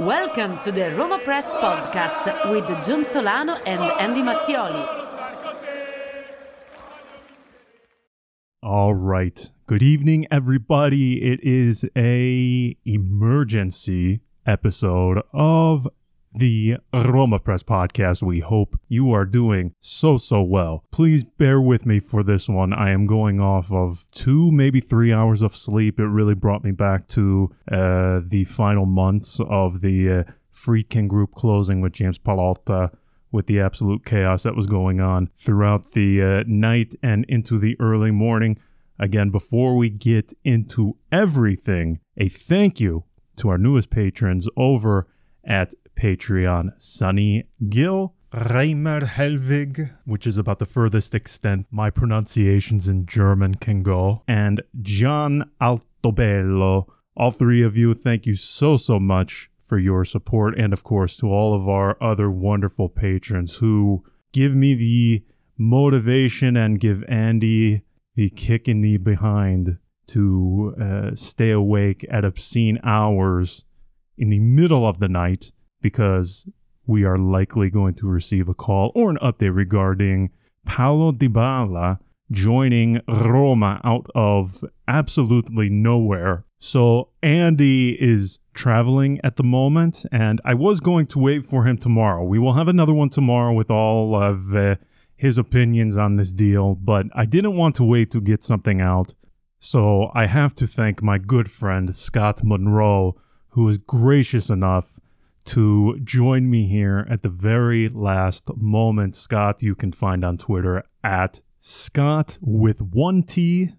Welcome to the Roma Press podcast with John Solano and Andy Mattioli. All right. Good evening, everybody. It is a emergency episode of the Roma Press podcast. We hope you are doing so, so well. Please bear with me for this one. I am going off of two, maybe three hours of sleep. It really brought me back to uh, the final months of the uh, Friedkin Group closing with James Pallotta with the absolute chaos that was going on throughout the uh, night and into the early morning. Again, before we get into everything, a thank you to our newest patrons over at Patreon Sunny Gill, Reimer Helvig, which is about the furthest extent my pronunciations in German can go, and John Altobello. All three of you, thank you so, so much for your support, and of course to all of our other wonderful patrons who give me the motivation and give Andy the kick in the behind to uh, stay awake at obscene hours in the middle of the night because we are likely going to receive a call or an update regarding Paulo Dybala joining Roma out of absolutely nowhere. So Andy is traveling at the moment, and I was going to wait for him tomorrow. We will have another one tomorrow with all of uh, his opinions on this deal, but I didn't want to wait to get something out. So I have to thank my good friend Scott Monroe, who was gracious enough to join me here at the very last moment. Scott, you can find on Twitter at Scott with one T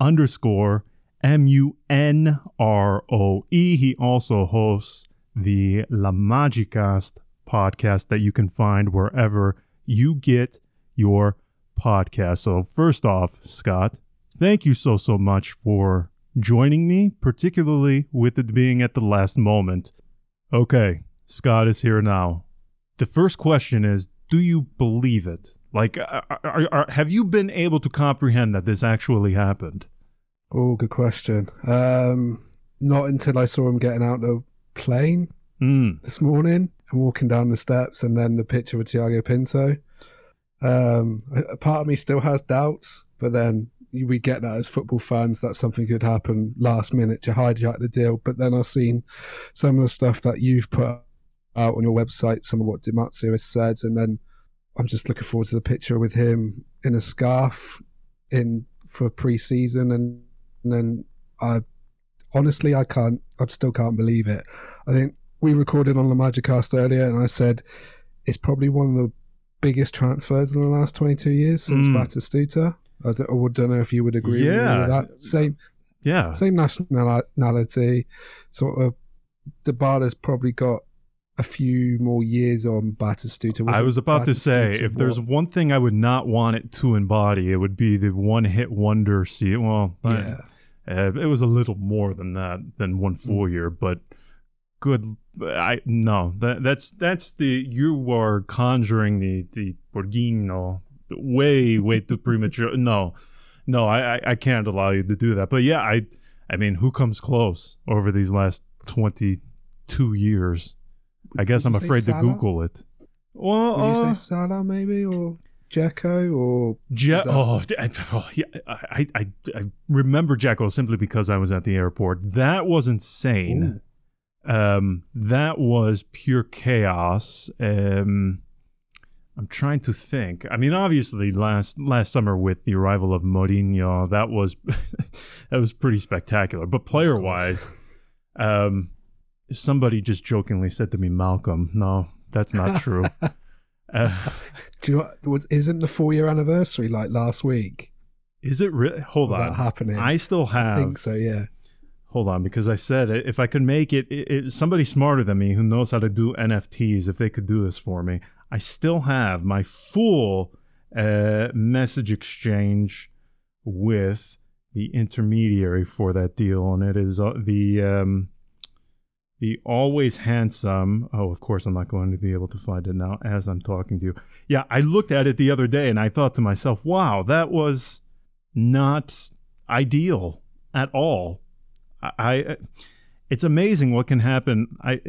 underscore M U N R O E. He also hosts the La Magicast podcast that you can find wherever you get your podcast. So, first off, Scott, thank you so, so much for joining me, particularly with it being at the last moment. Okay, Scott is here now. The first question is Do you believe it? Like, are, are, are, have you been able to comprehend that this actually happened? Oh, good question. Um, not until I saw him getting out the plane Mm. this morning and walking down the steps, and then the picture with Tiago Pinto. Um, a, part of me still has doubts, but then we get that as football fans that something could happen last minute to hijack the deal. But then I've seen some of the stuff that you've put out on your website, some of what Di Marzio has said, and then I'm just looking forward to the picture with him in a scarf in for pre-season, and, and then I honestly I can't, I still can't believe it. I think we recorded on the Magicast earlier, and I said it's probably one of the biggest transfers in the last 22 years since Mm. Batistuta. I don't, I don't know if you would agree Yeah. with that. Same, Yeah. same nationality, sort of. Dybala's probably got a few more years on Batistuta. I was about to say, if there's more- one thing I would not want it to embody, it would be the one hit wonder see Well, I- yeah, Uh, it was a little more than that, than one full year, but good. I no, that that's that's the you are conjuring the the Borghino way way too premature. No, no, I, I can't allow you to do that. But yeah, I I mean, who comes close over these last twenty two years? I guess Did I'm you afraid to Google it. Well, you uh, say Salah maybe or Dzeko or Je- that- oh, oh, yeah, I, I, I remember Dzeko simply because I was at the airport. That was insane. Um, that was pure chaos. Um, I'm trying to think. I mean, obviously, last last summer with the arrival of Mourinho, that was that was pretty spectacular. But player wise, um, somebody just jokingly said to me, "Malcom, no, that's not true." uh, Do you know what, was, isn't the four year anniversary like last week? Is it really? Hold that on. happening. I still I have. think so. Yeah. Hold on, because I said if I could make it, it, it, somebody smarter than me who knows how to do NFTs, if they could do this for me, I still have my full uh, message exchange with the intermediary for that deal, and it is uh, the um, the always handsome. Oh, of course, I'm not going to be able to find it now as I'm talking to you. Yeah, I looked at it the other day, and I thought to myself, "Wow, that was not ideal at all." I, I it's amazing what can happen. I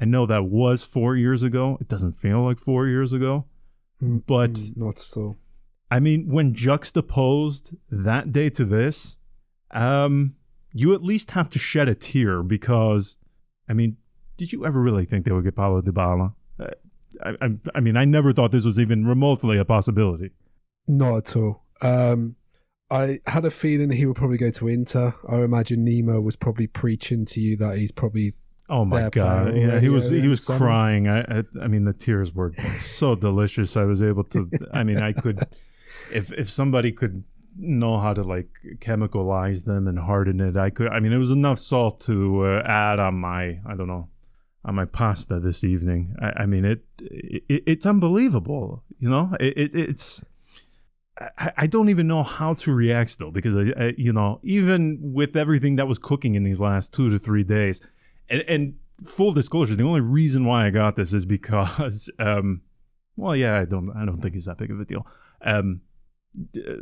I know that was four years ago. It doesn't feel like four years ago, Mm, but mm, not so. I mean, when juxtaposed that day to this, um, you at least have to shed a tear because, I mean, did you ever really think they would get Paulo Dybala? Uh, I, I, I mean, I never thought this was even remotely a possibility. Not at all. Um, I had a feeling he would probably go to Inter. I imagine Nemo was probably preaching to you that he's probably Oh my god! Yeah, he was he was summer. crying. I, I I mean, the tears were so delicious. I was able to. I mean, I could, if if somebody could know how to like chemicalize them and harden it, I could. I mean, it was enough salt to uh, add on my I don't know on my pasta this evening. I, I mean, it, it it's unbelievable. You know, it, it it's. I, I don't even know how to react still because I, I, you know, even with everything that was cooking in these last two to three days, and, and full disclosure, the only reason why I got this is because, um, well, yeah, I don't, I don't think it's that big of a deal. Um,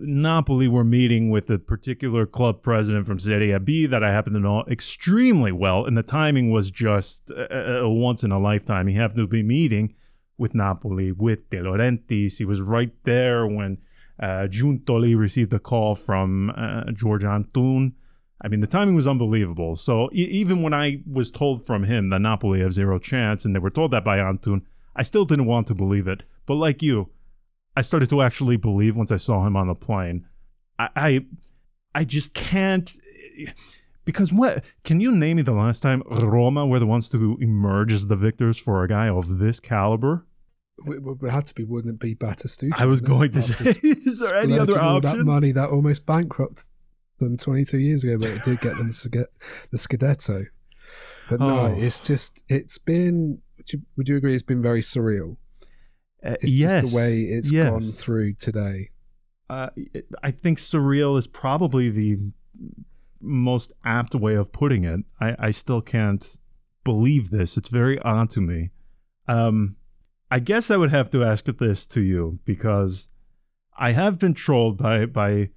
Napoli were meeting with a particular club president from Serie B that I happen to know extremely well, and the timing was just a, a once in a lifetime. He happened to be meeting with Napoli with De Laurentiis. He was right there when uh, Giuntoli received a call from uh, George Antun. I mean, the timing was unbelievable. So e- even when I was told from him that Napoli have zero chance, and they were told that by Antun, I still didn't want to believe it. But like you, I started to actually believe once I saw him on the plane. I, I, I just can't. Because what can you name me the last time Roma were the ones to emerge as the victors for a guy of this caliber? it would have to be, wouldn't it be Batistucci? I was going to say, is there any other splurging all that option? money that almost bankrupted them 22 years ago, but it did get them to get the Scudetto. But no, Oh. it's just it's been. Would you, would you agree? It's been very surreal. Uh, It's yes, just the way it's yes. gone through today. Uh, I think surreal is probably the most apt way of putting it. I, I still can't believe this. It's very odd to me. Um, I guess I would have to ask this to you because I have been trolled by by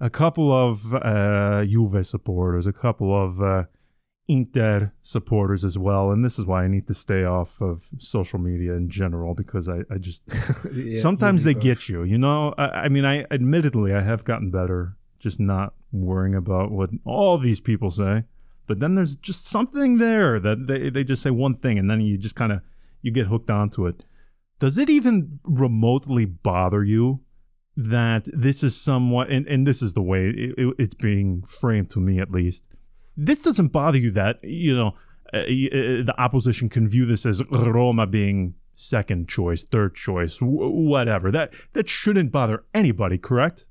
a couple of uh, Juve supporters, a couple of uh, Inter supporters as well, and this is why I need to stay off of social media in general because I, I just Yeah, sometimes they both. get you you know I, I mean i admittedly i have gotten better just not worrying about what all these people say but then there's just something there that they, they just say one thing and then you just kind of you get hooked onto it does it even remotely bother you that this is somewhat and, and this is the way it, it- it's being framed to me at least this doesn't bother you that you know uh, y- uh, the opposition can view this as Roma being second choice, third choice, w- whatever. That that shouldn't bother anybody, correct?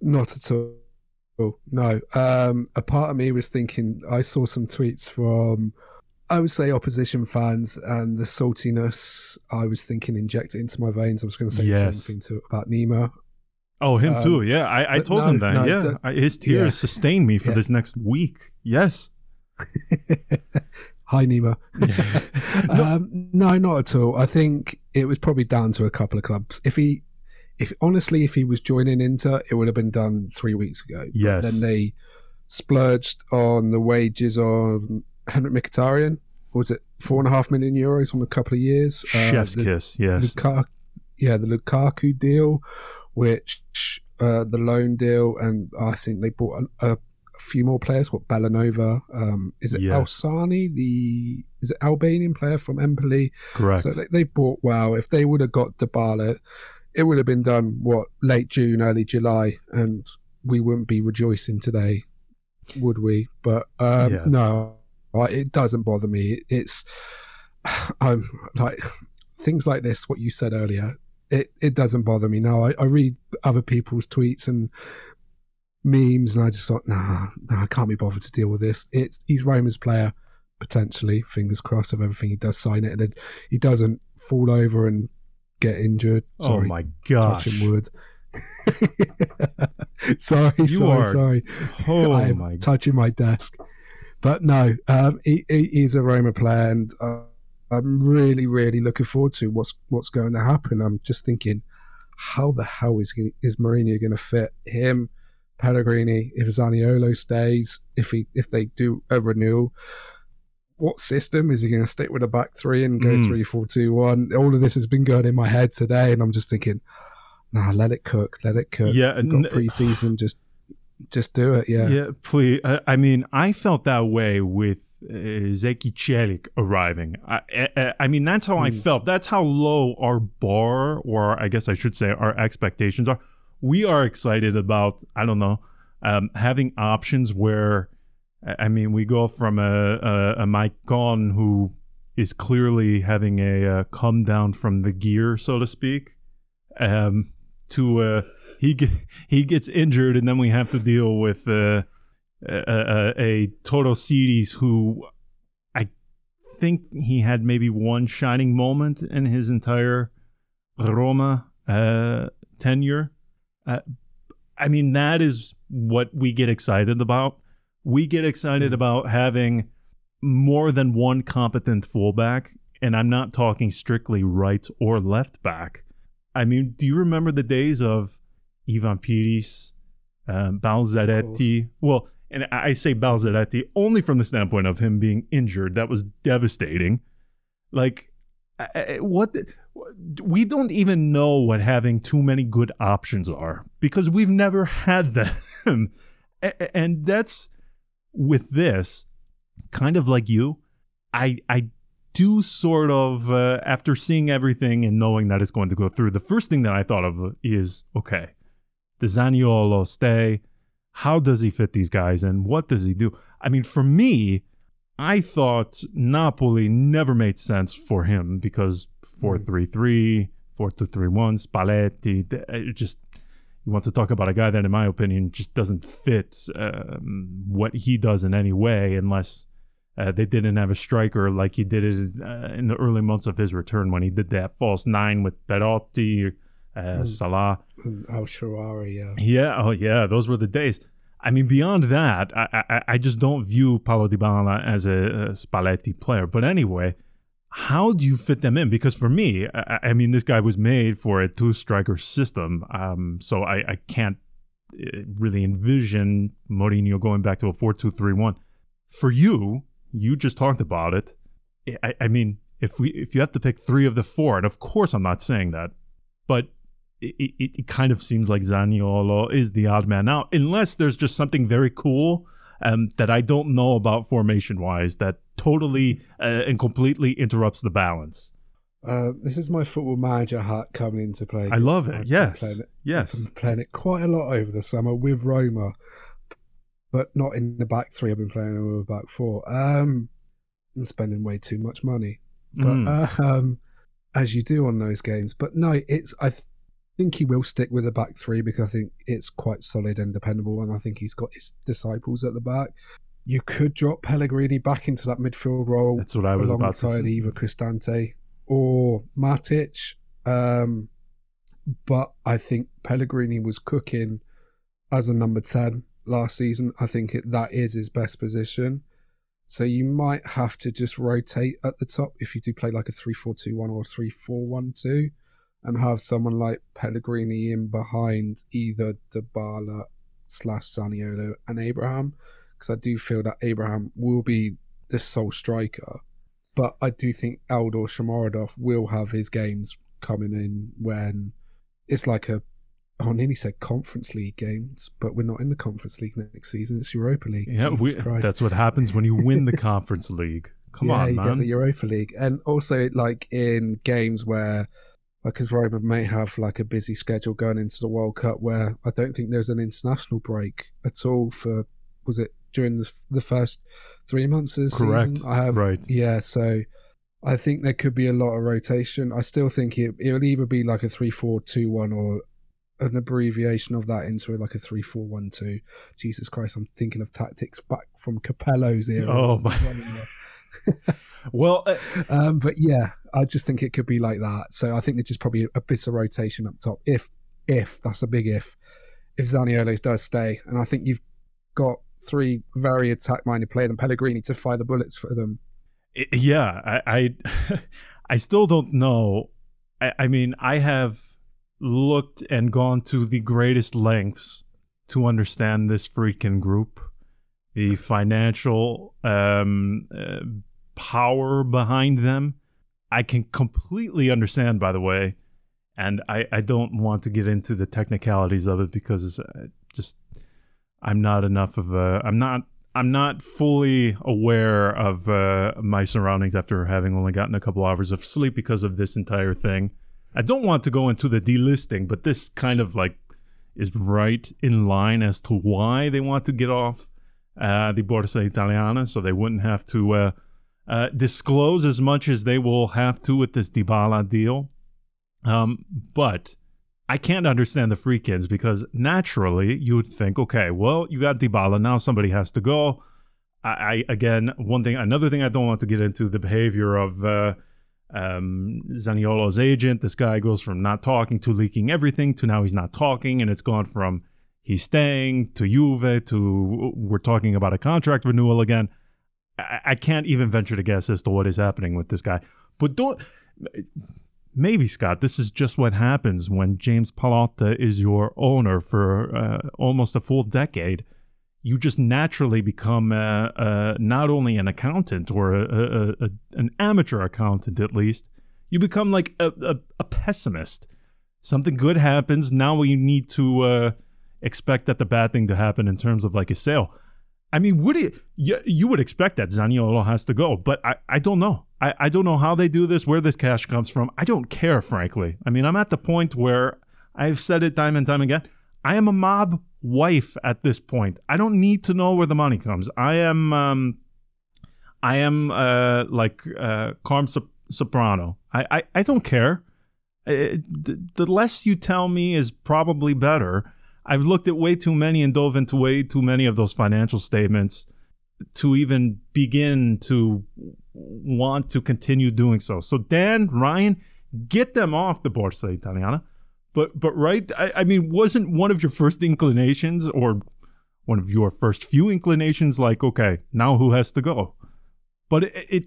Not at all. No. Um, a part of me was thinking, I saw some tweets from, I would say, opposition fans, and the saltiness I was thinking injected into my veins. I was going to say Yes. the same thing to, about Nemo. Oh, him Um, too. Yeah, I, I told no, him that. no, yeah, it's a- I, his tears yeah. sustained me for Yeah. this next week. Yes. Hi, Nemo. um, no, not at all. I think it was probably down to a couple of clubs. If he, if honestly, if he was joining Inter, it would have been done three weeks ago. But Yes. Then they splurged on the wages on Henrikh Mkhitaryan. Was it four and a half million euros on a couple of years? Uh, Chef's the, kiss. Yes. Luka- yeah, the Lukaku deal, which uh, the loan deal, and I think they bought a, a few more players. What Bellanova? Um, is it Yes. Asllani? The is it Albanian player from Empoli? Correct. So they, they bought well. If they would have got Dybala, it would have been done what late June, early July, and we wouldn't be rejoicing today, would we? But um, Yeah. no, I- it doesn't bother me. It's I'm like things like this. What you said earlier, it it doesn't bother me now. I, I read other people's tweets and memes, and I just thought, nah, nah, I can't be bothered to deal with this. It's he's Roma's player potentially. Fingers crossed of everything he does sign it, and then he doesn't fall over and get injured. Sorry, oh my gosh! touching wood. sorry, You sorry, are- sorry. Oh I'm my! touching my desk. But no, um, he, he- he's a Roma player, and uh, I'm really, really looking forward to what's what's going to happen. I'm just thinking, how the hell is he, is Mourinho going to fit him, Pellegrini, if Zaniolo stays, if he if they do a renewal? What system is he going to stick with a back three and go Mm. three four two one? All of this has been going in my head today, and I'm just thinking, nah, let it cook, let it cook. Yeah, We've got preseason, just just do it. Yeah, Yeah, please. I, I mean, I felt that way with uh, Zeki Celik arriving. I, I, I mean, that's how I Hmm. felt. That's how low our bar, or I guess I should say, our expectations are. We are excited about. I don't know, um, having options where. I mean, we go from a a, a Mike Gone who is clearly having a uh, come down from the gear, so to speak, um, to uh, he get, he gets injured, and then we have to deal with uh, a, a, Cities who I think he had maybe one shining moment in his entire Roma uh, tenure. Uh, I mean, that is what we get excited about. We get excited about having more than one competent fullback, and I'm not talking strictly right or left back. I mean, do you remember the days of Ivan Piris, um, Balzaretti? Well, and I say Balzaretti only from the standpoint of him being injured. That was devastating. Like, what? the- we don't even know what having too many good options are because we've never had them. And that's with this kind of like you. I I do sort of uh, after seeing everything and knowing that it's going to go through. The first thing that I thought of is okay, does Zaniolo stay? How does he fit these guys and what does he do? I mean, for me, I thought Napoli never made sense for him because 4 3 3, 4 2 3 1, Spalletti, it just, you want to talk about a guy that, in my opinion, just doesn't fit um, what he does in any way unless uh, they didn't have a striker like he did it uh, in the early months of his return when he did that false nine with Perotti, uh, Mm. Salah. El Shaarawy, yeah. Yeah, oh yeah, those were the days. I mean, beyond that, I I, I just don't view Paulo Dybala as a, a Spalletti player. But anyway, how do you fit them in? Because for me, I, I mean, this guy was made for a two-striker system, um, so I, I can't uh, really envision Mourinho going back to a four-two-three-one. For you, you just talked about it. I, I mean, if we if you have to pick three of the four, and of course I'm not saying that, but it, it, it kind of seems like Zaniolo is the odd man out, unless there's just something very cool um, that I don't know about formation wise that totally uh, and completely interrupts the balance. Uh, this is my football manager hat coming into play. I love it. I've Yes. playing it- Yes. I've been playing it quite a lot over the summer with Roma, but not in the back three. I've been playing with a back four. Um, and spending way too much money, but Mm. uh, um, as you do on those games. But no, it's I th- think he will stick with the back three because I think it's quite solid and dependable, and I think he's got his disciples at the back. You could drop Pellegrini back into that midfield role That's what I was about alongside say. either Cristante or Matic. Um, but I think Pellegrini was cooking as a number 10 last season. I think it, that is his best position. So you might have to just rotate at the top if you do play like a 3 4 2 1 or 3 4 1 2 and have someone like Pellegrini in behind either Dybala slash Zaniolo and Abraham. Because I do feel that Abraham will be the sole striker. But I do think Eldor Shomurodov will have his games coming in when it's like a oh, I nearly said Conference League games, but we're not in the Conference League next season. It's Europa League. Yeah, we, that's what happens when you win the Conference League. Come yeah, on, you man. get the Europa League, and also like in games where, like, because Roma may have like a busy schedule going into the World Cup, where I don't think there's an international break at all for was it during the, the first three months of the Correct. season? I have Right. yeah, so. I think there could be a lot of rotation. I still think it it'll either be like a three four two one or an abbreviation of that into like a three four one two. Jesus Christ, I'm thinking of tactics back from Capello's era. Oh my. Well, uh, um, but yeah, I just think it could be like that. So I think there's just probably a bit of rotation up top. If if that's a big if, if Zaniolo does stay, and I think you've got three very attack-minded players and Pellegrini to fire the bullets for them. Yeah, I I, I still don't know. I, I mean, I have looked and gone to the greatest lengths to understand this Friedkin group, the financial um, uh, power behind them. I can completely understand, by the way, and I, I don't want to get into the technicalities of it because uh, just I'm not enough of a I'm not I'm not fully aware of uh, my surroundings after having only gotten a couple hours of sleep because of this entire thing. I don't want to go into the delisting, but this kind of like is right in line as to why they want to get off uh, the Borsa Italiana, so they wouldn't have to uh, uh, disclose as much as they will have to with this Dybala deal. Um, but I can't understand the Friedkins because naturally you would think, okay, well, you got Dybala now somebody has to go. I, I again, one thing, another thing I don't want to get into the behavior of uh, um, Zaniolo's agent. This guy goes from not talking to leaking everything to now he's not talking, and it's gone from he's staying to Juve to we're talking about a contract renewal again. I, I can't even venture to guess as to what is happening with this guy. But don't maybe Scott, this is just what happens when James Pallotta is your owner for uh, almost a full decade. You just naturally become uh, uh, not only an accountant or a, a, a, an amateur accountant, at least. You become like a, pessimist. Something good happens. Now we need to uh, expect that the bad thing to happen in terms of like a sale. I mean, would it, you, you would expect that Zaniolo has to go, but I, I don't know. I, I don't know how they do this, where this cash comes from. I don't care, frankly. I mean, I'm at the point where I've said it time and time again. I am a mob wife at this point. I don't need to know where the money comes. I am, um, I am uh, like uh, Carm Soprano. I, I, I don't care. It, the less you tell me is probably better. I've looked at way too many and dove into way too many of those financial statements to even begin to want to continue doing so. So Dan, Ryan, get them off the Borsa Italiana. But but right, I, I mean, wasn't one of your first inclinations or one of your first few inclinations like, okay, now who has to go? But it, it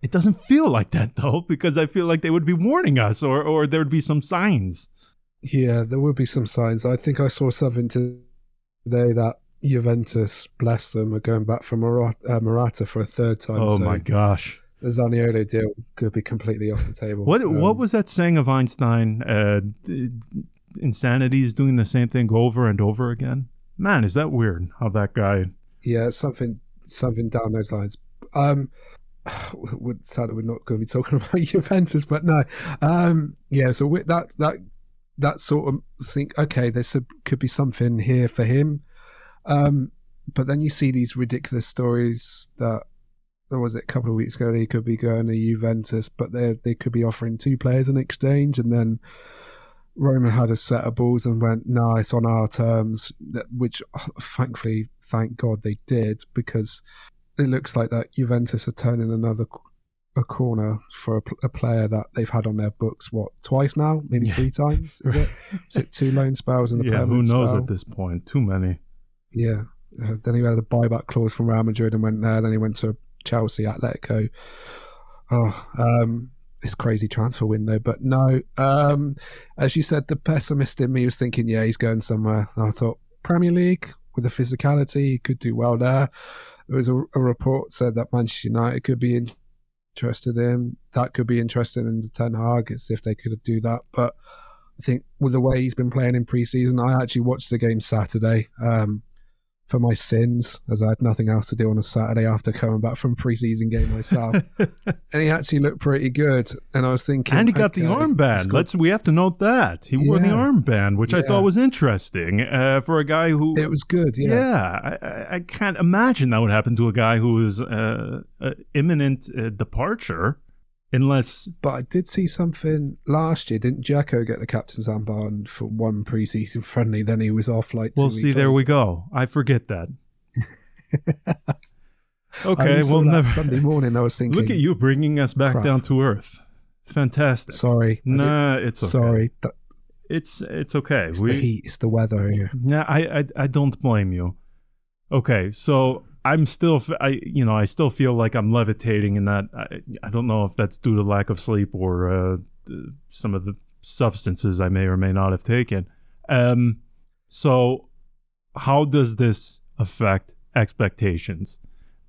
it doesn't feel like that though, because I feel like they would be warning us or or there would be some signs. Yeah, there will be some signs. I think I saw something today that Juventus, bless them, are going back for uh, Morata, for a third time. Oh so my gosh. The Zaniolo deal could be completely off the table. What um, what was that saying of Einstein? Uh, insanity is doing the same thing over and over again. Man, is that weird? How that guy? Yeah, something something down those lines. Um, would sadly we're not going to be talking about Juventus, but no. Um, yeah, so with that that that sort of think, okay, there could be something here for him. Um, but then you see these ridiculous stories that there was it a couple of weeks ago they could be going to Juventus, but they they could be offering two players in exchange, and then Roma had a set of balls and went, "No, it's on our terms," which thankfully, thank God they did because it looks like that Juventus are turning another a corner for a, a, player that they've had on their books what twice now, maybe yeah. three times. Is it? Is it two loan spells and a yeah? Who knows spell? at this point? Too many. Yeah. Uh, then he had a buyback clause from Real Madrid and went there. Then he went to Chelsea, Atletico. Oh, um, this crazy transfer window. But no, um, as you said, the pessimist in me was thinking, yeah, he's going somewhere. And I thought Premier League with the physicality, he could do well there. There was a, a report said that Manchester United could be interested in. That could be interesting in the Ten Hag, as if they could do that. But I think with the way he's been playing in preseason, I actually watched the game Saturday um, for my sins, as I had nothing else to do on a Saturday after coming back from preseason game myself. and he actually looked pretty good. And I was thinking, and he got okay, the armband. Let's we have to note that he wore the armband, which yeah. I thought was interesting uh, for a guy who it was good. Yeah, yeah. I, I, can't imagine that would happen to a guy who is uh, uh, imminent uh, departure unless But I did see something last year. Didn't Dzeko get the captain's armband for one preseason friendly? Then he was off like. well, see, there we go. I forget that. Okay, well, never. Sunday morning, I was thinking. Look at you bringing us back Crap. down to earth. Fantastic. Sorry. Nah, it's okay. Sorry. That, It's it's okay. it's we the heat. It's the weather here. Yeah, I, I I don't blame you. Okay, so I'm still I you know I still feel like I'm levitating in that I, I don't know if that's due to lack of sleep or uh, some of the substances I may or may not have taken. Um, so how does this affect expectations?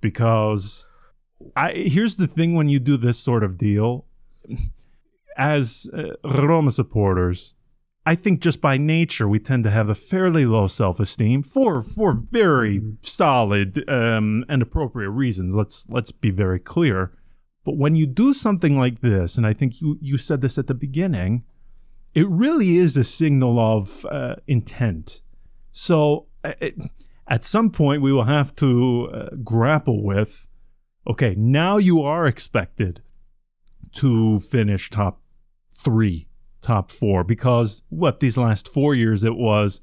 Because I here's the thing when you do this sort of deal, as uh, Roma supporters, I think just by nature we tend to have a fairly low self-esteem for for very solid um, and appropriate reasons. Let's let's be very clear. But when you do something like this, and I think you you said this at the beginning, it really is a signal of uh, intent. So uh, it, at some point we will have to uh, grapple with. Okay, now you are expected to finish top three, top four, because what these last four years it was,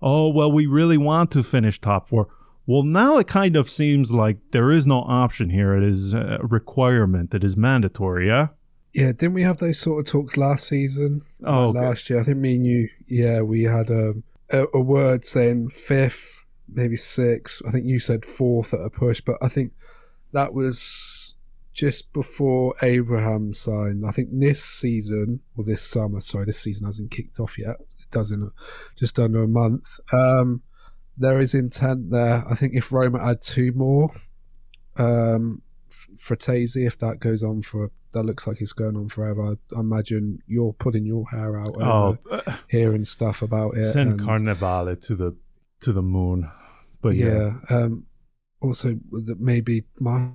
oh, well, we really want to finish top four. Well, now it kind of seems like there is no option here. It is a requirement, it is mandatory, yeah? Yeah, didn't we have those sort of talks last season? Oh, Like okay. last year. I think me and you, yeah, we had um, a, a word saying fifth, maybe sixth. I think you said fourth at a push, but I think that was just before Abraham signed. I think this season, or this summer, sorry, this season hasn't kicked off yet. It does in a, just under a month. Um, there is intent there. I think if Roma add two more, um, Frattesi, if that goes on for that looks like it's going on forever. I, imagine you're putting your hair out Oh, uh, hearing stuff about it. send and- Carnevale to the to the moon. But yeah. yeah, Um, also, that maybe Marco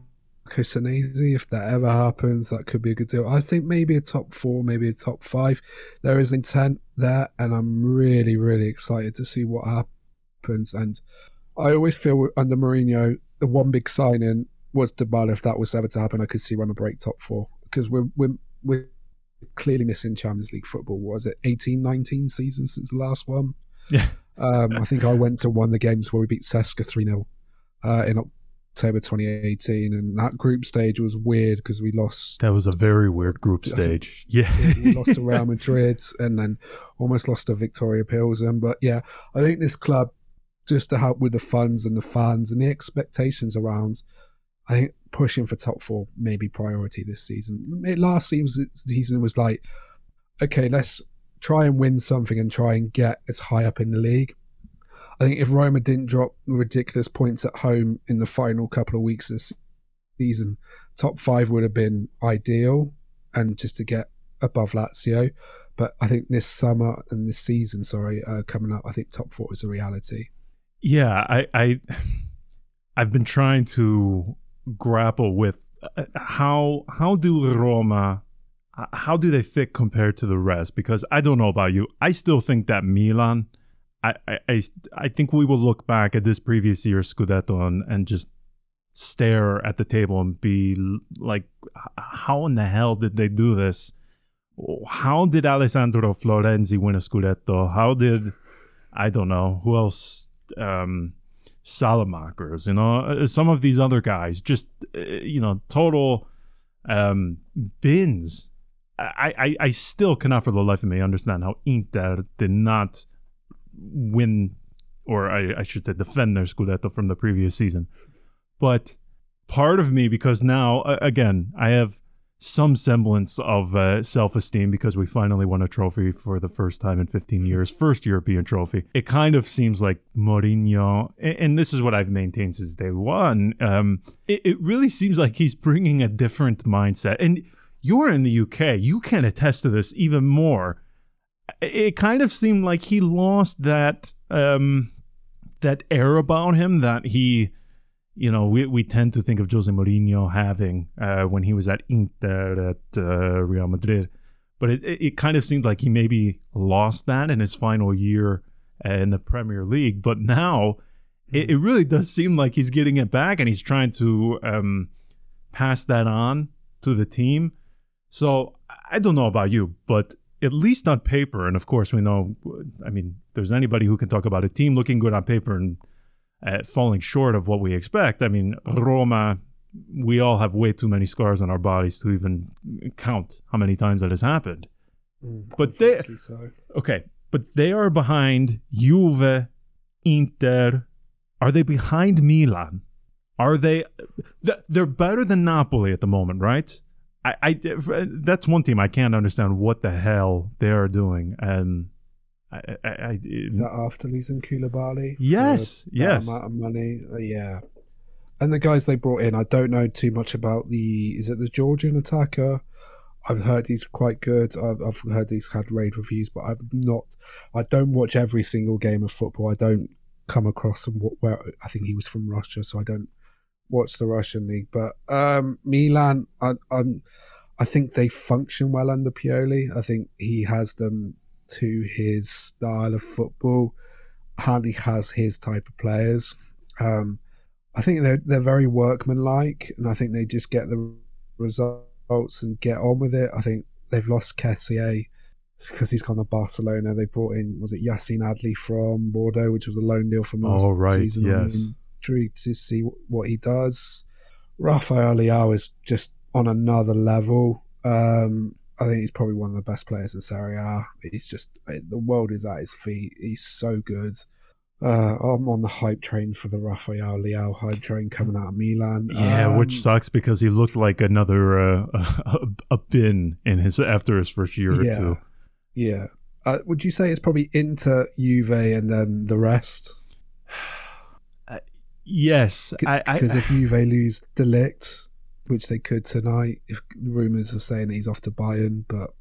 Senesi, if that ever happens, that could be a good deal. I think maybe a top four, maybe a top five. There is intent there, and I'm really, really excited to see what happens. And I always feel under Mourinho, the one big signing was Dybala. If that was ever to happen, I could see Roma break top four because we're we're we're clearly missing Champions League football. What was it 18, 19 seasons since the last one? yeah. Um, I think I went to one of the games where we beat CSKA 3 0 uh, in October 2018. And that group stage was weird because we lost. That was a very weird group I think- stage. Yeah, we lost to Real Madrid and then almost lost to Victoria Pilsen. But yeah, I think this club, just to help with the funds and the fans and the expectations around, I think pushing for top four may be priority this season. It, last season was like, okay, let's try and win something and try and get as high up in the league. I think if Roma didn't drop ridiculous points at home in the final couple of weeks of this season, top five would have been ideal and just to get above Lazio. But I think this summer and this season, sorry, uh, coming up, I think top four is a reality. yeah. I, I, I've been trying to grapple with uh, how how do Roma, how do they fit compared to the rest? Because I don't know about you, I still think that Milan. I, I, I, think we will look back at this previous year's Scudetto and, and just stare at the table and be like, how in the hell did they do this? How did Alessandro Florenzi win a Scudetto? How did I don't know who else? Um, Saelemaekers, you know, uh, some of these other guys, just uh, you know, total um, bins. I, I I still cannot for the life of me understand how Inter did not win, or I, I should say, defend their Scudetto from the previous season. But part of me, because now again, I have some semblance of uh, self-esteem because we finally won a trophy for the first time in 15 years, first European trophy. It kind of seems like Mourinho, a- and this is what I've maintained since day one. Um, it, it really seems like he's bringing a different mindset, and you're in the UK, you can attest to this even more. It- kind of seemed like he lost that um, that air about him that he you know, we, we tend to think of Jose Mourinho having uh, when he was at Inter, at uh, Real Madrid. But it, it, kind of seemed like he maybe lost that in his final year uh, in the Premier League. But now it, it really does seem like he's getting it back and he's trying to um, pass that on to the team. So I don't know about you, but at least on paper, and of course we know, I mean, there's anybody who can talk about a team looking good on paper and uh, falling short of what we expect. I mean, Roma, we all have way too many scars on our bodies to even count how many times that has happened. Mm, But they- so. Okay, but they are behind Juve, Inter. Are they behind Milan? Are they? They're better than Napoli at the moment, right? I, I that's one team I can't understand what the hell they are doing, and I, I, I Is that after losing Koulibaly? Yes, yes. amount of money. Uh, yeah. And the guys they brought in, I don't know too much about the. Is it the Georgian attacker? I've heard he's quite good. I've, I've heard he's had raid reviews, but I've not. I don't watch every single game of football. I don't come across and wh- where I think he was from Russia, so I don't watch the Russian league. But um, Milan, I, I'm. I think they function well under Pioli. I think he has them to his style of football. Hardly has his type of players. Um, I think they're they're very workmanlike, and I think they just get the results and get on with it. I think they've lost Kessié because he's gone to Barcelona. They brought in was it Yassine Adli from Bordeaux, which was a loan deal from last Oh, right, season. Yes. To see what he does. Rafael Leao is just on another level. Um, I think he's probably one of the best players in Serie A. He's just the world is at his feet. He's so good. Uh, I'm on the hype train for the Rafael Leao hype train coming out of Milan. Yeah, which Um, sucks because he looked like another uh, a, a bin in his after his first year or two. yeah. Uh, would you say it's probably Inter, Juve, and then the rest? Yes, Because if Juve lose De Ligt, which they could tonight, if rumors are saying he's off to Bayern, but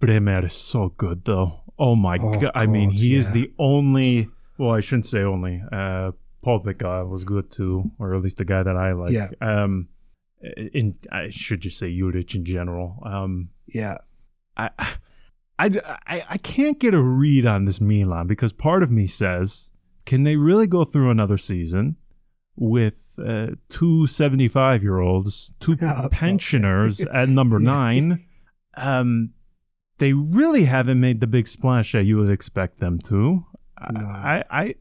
Bremer is so good though. Oh my Oh, god! I mean, God, he is the only. Well, I shouldn't say only. Uh, Paul Picca was good too, or at least the guy that I like. Yeah. Um, in I should just say Juric in general. Um, yeah, I, I, I, I can't get a read on this Milan because part of me says, can they really go through another season with uh, two 75 year olds, two pensioners at number Yeah. nine? Um, they really haven't made the big splash that you would expect them to. No. I, I,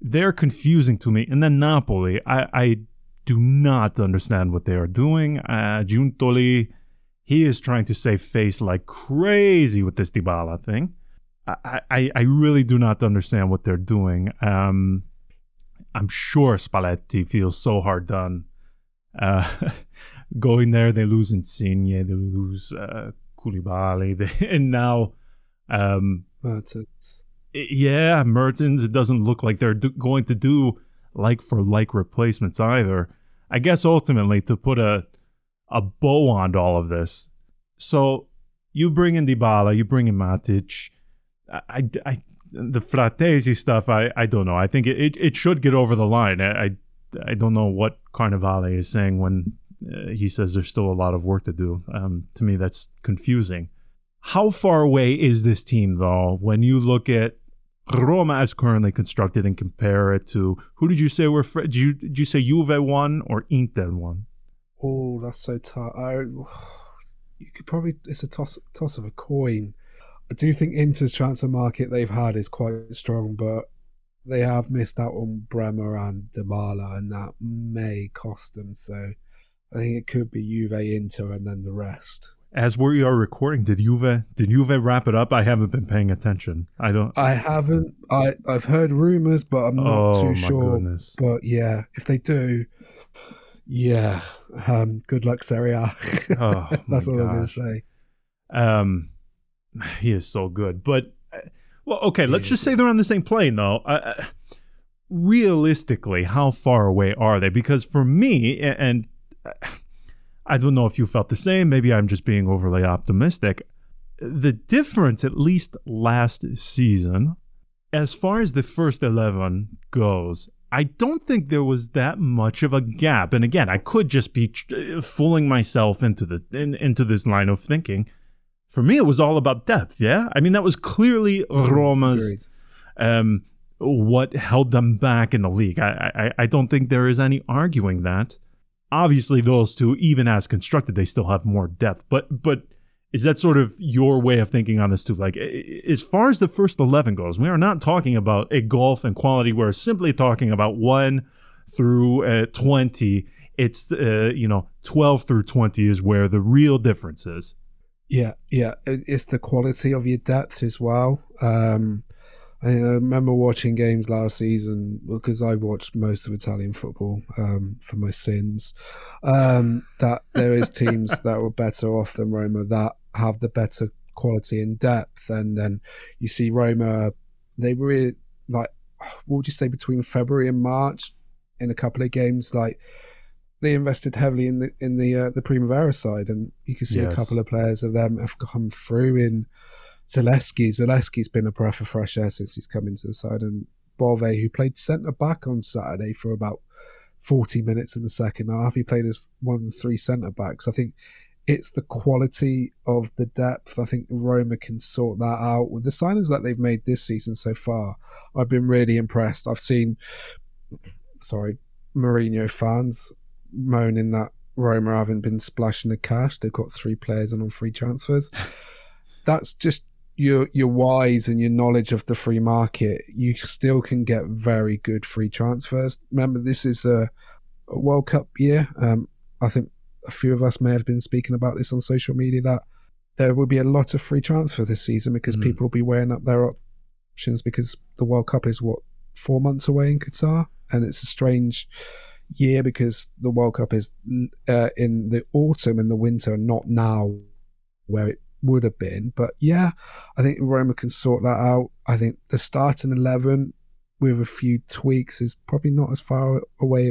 they're confusing to me. And then Napoli, I, I do not understand what they are doing. Uh, Giuntoli, he is trying to save face like crazy with this Dybala thing. I, I, I really do not understand what they're doing. Um, I'm sure Spalletti feels so hard done. Uh, going there, they lose Insigne, they lose uh, Koulibaly, they, and now, um, Mertens. Yeah, Mertens. It doesn't look like they're do- going to do like for like replacements either. I guess ultimately to put a a bow on all of this. So you bring in Dybala, you bring in Matic. I, I, I- the Frattesi stuff. I, I don't know. I think it, it, it should get over the line. I, I I don't know what Carnevale is saying when uh, he says there's still a lot of work to do. Um, to me, that's confusing. How far away is this team, though, when you look at Roma as currently constructed and compare it to who did you say were? Fr- did you did you say Juve won or Inter won? Oh, that's so tough. I, you could probably it's a toss toss of a coin. I do think Inter's transfer market they've had is quite strong, but they have missed out on Bremer and Dybala, and that may cost them. So I think it could be Juve, Inter, and then the rest. As we are recording, did Juve did Juve wrap it up? I haven't been paying attention. I don't. I haven't. I I've heard rumors, but I'm not oh too sure. goodness! But yeah, if they do, yeah, um, good luck, Serie A. Oh, That's all I'm going to say. Um, he is so good. But uh, well, okay, let's just say they're on the same plane, though. Uh, realistically, how far away are they? Because for me, and I don't know if you felt the same. Maybe I'm just being overly optimistic. The difference, at least last season, as far as the first 11 goes, I don't think there was that much of a gap. And again, I could just be uh, fooling myself into the in, into this line of thinking. For me, it was all about depth. Yeah, I mean that was clearly Roma's um, what held them back in the league. I, I I don't think there is any arguing that. obviously those two, even as constructed, they still have more depth. But but is that sort of your way of thinking on this too? Like as far as the first eleven goes, we are not talking about a golf and quality. We're simply talking about one through uh, twenty. It's uh, you know twelve through twenty is where the real difference is. Yeah, yeah, it's the quality of your depth as well. Um, I remember watching games last season because I watched most of Italian football um, for my sins. Um, that there is teams that were better off than Roma that have the better quality and depth, and then you see Roma. They were like, what would you say between February and March in a couple of games, like they invested heavily in the in the uh, the Primavera side, and you can see yes. a couple of players of them have come through in Zalewski. Zalewski's been a breath of fresh air since he's come into the side, and Bove, who played centre back on Saturday for about 40 minutes in the second half, he played as one of the three centre backs. I think it's the quality of the depth. I think Roma can sort that out with the signings that they've made this season so far. I've been really impressed. I've seen, sorry, Mourinho fans moaning that Roma haven't been splashing the cash. They've got three players and on free transfers. That's just your your wise and your knowledge of the free market, you still can get very good free transfers. Remember, this is a, a World Cup year. Um, I think a few of us may have been speaking about this on social media that there will be a lot of free transfer this season because mm. people will be weighing up their options because the World Cup is what four months away in Qatar, and it's a strange year because the World Cup is uh, in the autumn and the winter, not now, where it would have been. But yeah, I think Roma can sort that out. I think the starting 11 with a few tweaks is probably not as far away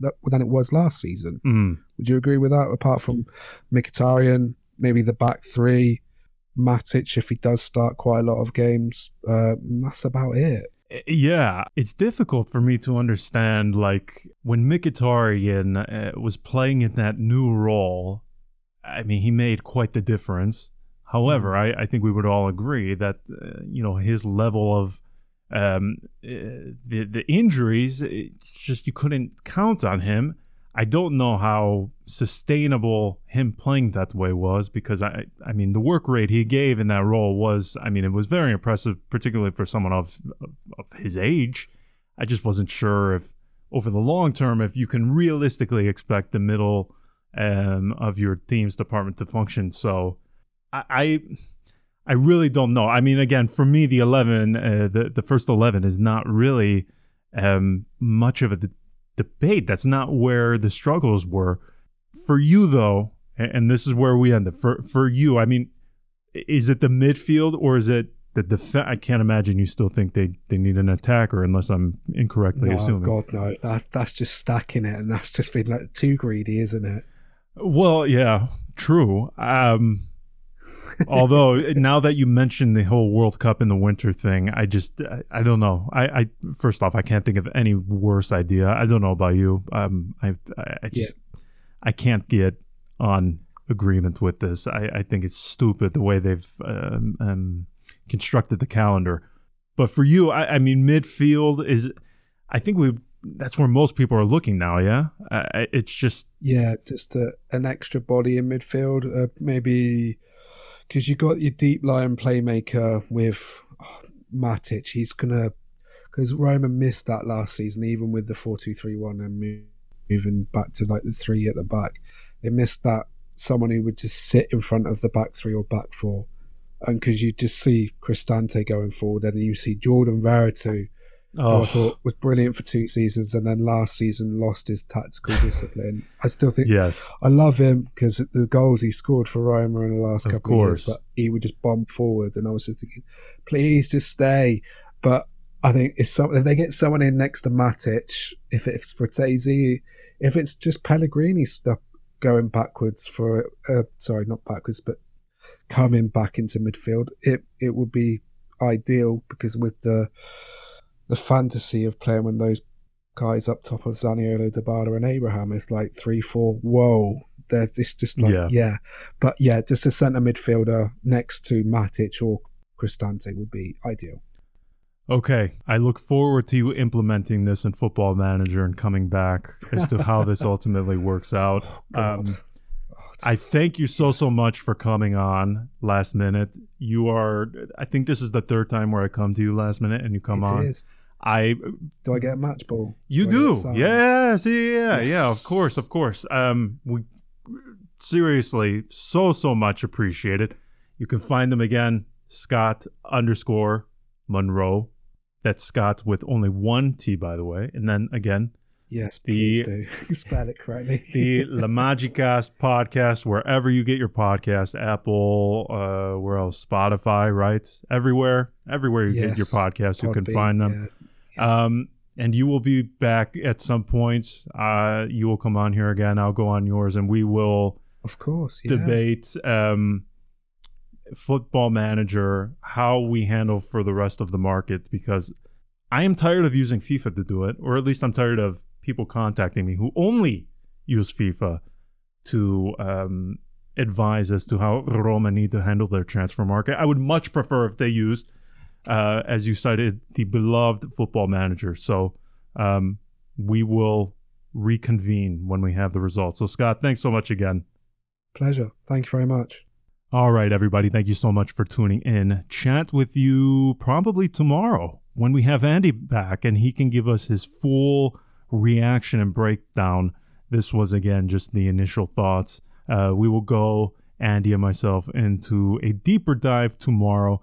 than it was last season. Mm. Would you agree with that? Apart from Mkhitaryan, maybe the back three, Matic, if he does start quite a lot of games, uh, that's about it. Yeah, it's difficult for me to understand. Like when Mkhitaryan uh, was playing in that new role, I mean, he made quite the difference. However, mm-hmm. I, I think we would all agree that uh, you know his level of um, uh, the the injuries, it's just you couldn't count on him. I don't know how sustainable him playing that way was because I I mean the work rate he gave in that role was I mean it was very impressive, particularly for someone of of his age. I just wasn't sure if over the long term if you can realistically expect the middle um, of your team's department to function. So I, I really don't know. I mean, again, for me, the eleven, uh, the the first eleven is not really um, much of a debate. That's not where the struggles were. For you, though, and, this is where we end it. For for you, I mean, is it the midfield or is it the defense? I can't imagine you still think they, they need an attacker unless I'm incorrectly no, assuming. God, no. That's that's just stacking it, and that's just been like too greedy, isn't it? Well, yeah, true. Um, Although now that you mentioned the whole World Cup in the winter thing, I just I, I, don't know. I, I first off, I can't think of any worse idea. I don't know about you. Um, I I just yeah. I can't get on agreement with this. I, I think it's stupid the way they've um, um, constructed the calendar. But for you, I, I mean, midfield is. I think we that's where most people are looking now. Yeah, uh, it's just yeah, just a, an extra body in midfield. Uh, maybe because you got your deep lying playmaker with oh, Matic. He's gonna because Roman missed that last season, even with the four two three one and moving back to like the three at the back. They missed that someone who would just sit in front of the back three or back four, and because you just see Cristante going forward, and you see Jordan Veretout oh. I thought was brilliant for two seasons, and then last season lost his tactical discipline. I still think yes, I love him because the goals he scored for Roma in the last of couple course. of years, but he would just bomb forward, and I was just thinking, please just stay. But I think if, some, if they get someone in next to Matic, if it's Frattesi, if it's just Pellegrini stuff going backwards for uh, sorry, not backwards, but coming back into midfield, it it would be ideal because with the the fantasy of playing with those guys up top of Zaniolo, Dybala, and Abraham is like three, four. Whoa, they're just just like yeah. yeah. But yeah, just a centre midfielder next to Matic or Cristante would be ideal. Okay, I look forward to you implementing this in Football Manager and coming back as to how this ultimately works out. Um, God. I thank you so so much for coming on last minute. You are, I think this is the third time where I come to you last minute and you come It on. is. I Do I get a match ball? You I do. Yes, yeah, yeah, yeah, of course, of course. Um we seriously so so much appreciated. You can find them again, Scott underscore Monroe. That's Scott with only one T by the way. And then again, Yes, The- please do. Spell it correctly. the La Magicast podcast, wherever you get your podcast, Apple, uh, where else? Spotify, right? Everywhere, everywhere you get your Yes. podcast, you can find them. yeah. Um, and you will be back at some point. Uh, you will come on here again. I'll go on yours, and we will Of course. Yeah. debate um, football manager how we handle for the rest of the market because I am tired of using FIFA to do it, or at least I'm tired of people contacting me who only use FIFA to um, advise as to how Roma need to handle their transfer market. I would much prefer if they used, uh, as you cited, the beloved football manager. So um, we will reconvene when we have the results. So, Scott, thanks so much again. Pleasure. Thank you very much. All right, everybody. Thank you so much for tuning in. Chat with you probably tomorrow when we have Andy back and he can give us his full reaction and breakdown. This was, again, just the initial thoughts. Uh, we will go, Andy and myself, into a deeper dive tomorrow.